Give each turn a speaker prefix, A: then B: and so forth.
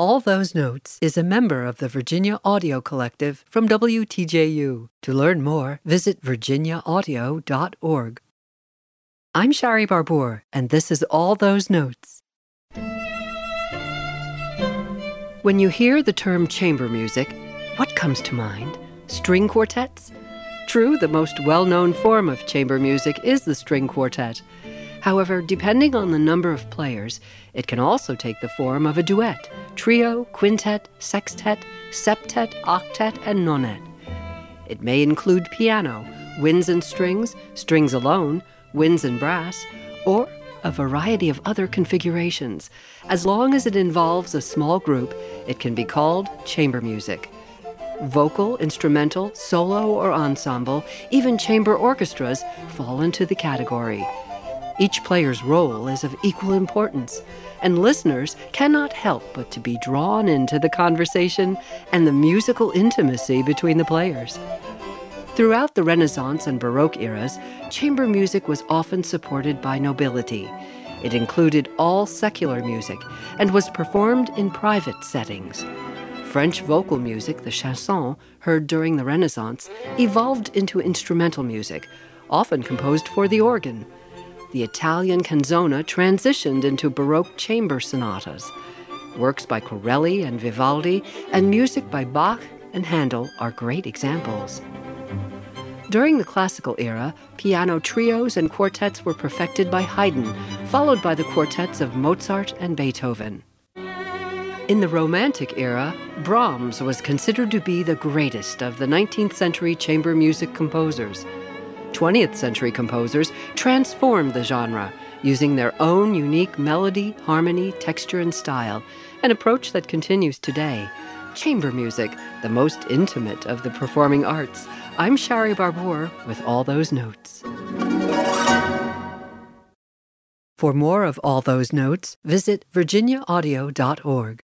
A: All Those Notes is a member of the Virginia Audio Collective from WTJU. To learn more, visit virginiaaudio.org. I'm Shari Barbour, and this is All Those Notes. When you hear the term chamber music, what comes to mind? String quartets? True, the most well known form of chamber music is the string quartet. However, depending on the number of players, it can also take the form of a duet, trio, quintet, sextet, septet, octet, and nonet. It may include piano, winds and strings, strings alone, winds and brass, or a variety of other configurations. As long as it involves a small group, it can be called chamber music. Vocal, instrumental, solo, or ensemble, even chamber orchestras fall into the category. Each player's role is of equal importance, and listeners cannot help but to be drawn into the conversation and the musical intimacy between the players. Throughout the Renaissance and Baroque eras, chamber music was often supported by nobility. It included all secular music and was performed in private settings. French vocal music, the chanson, heard during the Renaissance, evolved into instrumental music, often composed for the organ the Italian canzona transitioned into Baroque chamber sonatas. Works by Corelli and Vivaldi and music by Bach and Handel are great examples. During the classical era, piano trios and quartets were perfected by Haydn, followed by the quartets of Mozart and Beethoven. In the Romantic era, Brahms was considered to be the greatest of the 19th century chamber music composers. 20th century composers transformed the genre using their own unique melody, harmony, texture, and style, an approach that continues today. Chamber music, the most intimate of the performing arts. I'm Shari Barbour with all those notes. For more of all those notes, visit virginiaaudio.org.